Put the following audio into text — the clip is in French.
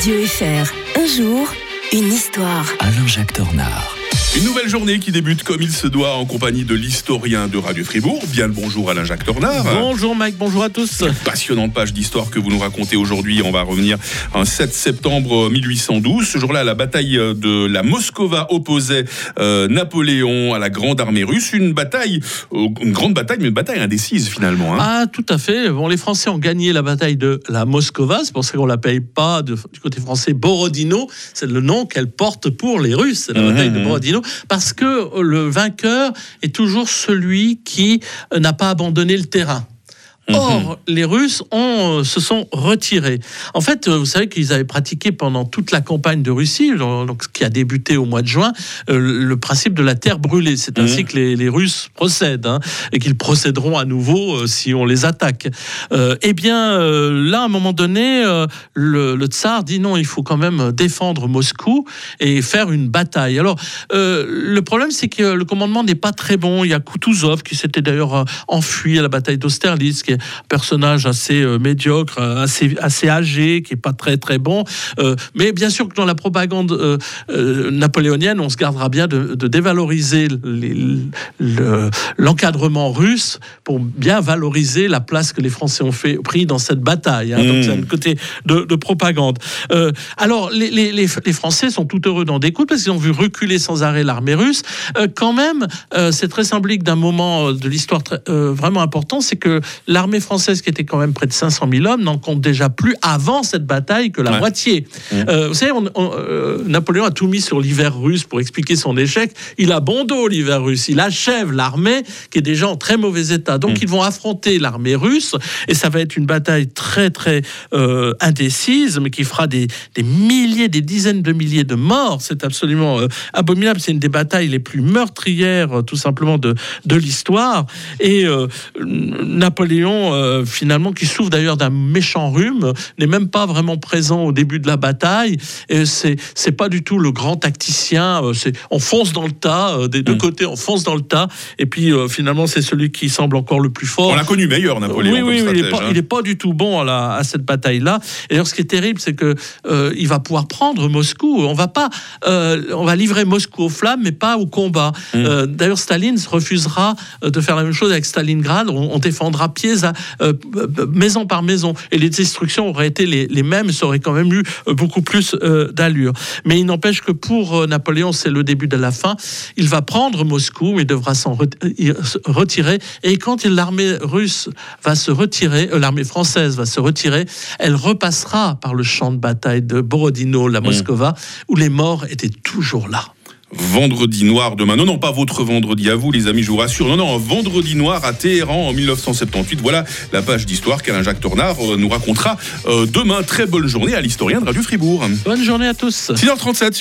Radio FR. Un jour, une histoire. Alain-Jacques Tornard. Une nouvelle journée qui débute comme il se doit en compagnie de l'historien de Radio Fribourg. Bien le bonjour Alain-Jacques Tornard. Bonjour Mike, bonjour à tous. Passionnante page d'histoire que vous nous racontez aujourd'hui. On va revenir un 7 septembre 1812. Ce jour-là, la bataille de la Moscova opposait euh, Napoléon à la grande armée russe. Une bataille, euh, une grande bataille, mais une bataille indécise finalement. hein. Ah, tout à fait. Bon, les Français ont gagné la bataille de la Moscova. C'est pour ça qu'on la paye pas de- du côté français Borodino. C'est le nom qu'elle porte pour les Russes. La Mhm, bataille de mhm. Parce que le vainqueur est toujours celui qui n'a pas abandonné le terrain. Mhm. Or, les Russes ont, euh, se sont retirés. En fait, euh, vous savez qu'ils avaient pratiqué pendant toute la campagne de Russie, donc, qui a débuté au mois de juin, euh, le principe de la terre brûlée. C'est Mhm. ainsi que les, les Russes procèdent, hein, et qu'ils procéderont à nouveau si on les attaque. Eh bien, là, à un moment donné, le, le tsar dit non, il faut quand même défendre Moscou et faire une bataille. Alors, le problème, c'est que le commandement n'est pas très bon. Il y a Kutuzov qui s'était d'ailleurs enfui à la bataille d'Austerlitz, qui est un personnage assez euh, médiocre, euh, assez, assez âgé, qui est pas très très bon. Euh, mais bien sûr que dans la propagande napoléonienne, on se gardera bien de, de dévaloriser le- l'encadrement russe pour bien valoriser la place que les Français ont fait, pris dans cette bataille. hein. Donc Mmh. c'est un côté de, de propagande. Euh, alors les, les- les- les Français sont tout heureux d'en découdre parce qu'ils ont vu reculer sans arrêt l'armée russe. Euh, quand même, euh, c'est très symbolique d'un moment de l'histoire vraiment important, c'est que l'armée française, qui était quand même près de 500 000 hommes, n'en compte déjà plus avant cette bataille que la Ouais. moitié. Mmh. Euh, vous savez, on- on- euh, Napoléon a tout mis sur l'hiver russe pour expliquer son échec. Il a bon dos l'hiver russe. Il achève l'armée qui est déjà en très mauvais état. Donc Mm. ils vont affronter l'armée russe et ça va être une bataille très très euh, indécise, mais qui fera des, des milliers, des dizaines de milliers de morts. C'est absolument abominable. C'est une des batailles les plus meurtrières, tout simplement de de l'histoire. Et euh, Napoléon, euh, finalement, qui souffre d'ailleurs d'un méchant rhume, n'est même pas vraiment présent au début de la bataille. Et c'est c'est pas du tout le grand tacticien. euh, C'est on fonce dans le tas euh, des deux Mm. côtés, on fonce dans le tas. Et puis euh, finalement, c'est celui qui semble encore le plus fort. On l'a connu meilleur Napoléon. Oui, oui, oui, il n'est pas, hein. il est pas du tout bon à, la- à cette bataille-là. Et d'ailleurs, ce qui est terrible, c'est que euh, il va pouvoir prendre Moscou. On va pas, euh, on va livrer Moscou aux flammes, mais pas au combat. Mm. Euh, d'ailleurs, Staline se refusera euh, de faire la même chose avec Stalingrad. On, on défendra pieds à euh, euh, maison par maison, et les destructions auraient été les, les mêmes. Ça aurait quand même eu euh, beaucoup plus euh, d'allure. Mais il n'empêche que pour Napoléon, c'est le début de la fin. Il va prendre Moscou, mais devra s'en ret- se retirer. Et quand l'armée russe va se retirer, euh, l'armée française va se retirer, elle repassera par le champ de bataille de Borodino, la Moscova, où les morts étaient toujours là. Vendredi noir demain. Non, non, pas votre vendredi à vous, les amis, je vous rassure. Non, non, un vendredi noir à Téhéran en 1978. Voilà la page d'histoire qu'Alain Jacques Tornard euh, nous racontera euh, demain. Très bonne journée à l'historien de Radio Fribourg. Bonne journée à tous. 6h37 sur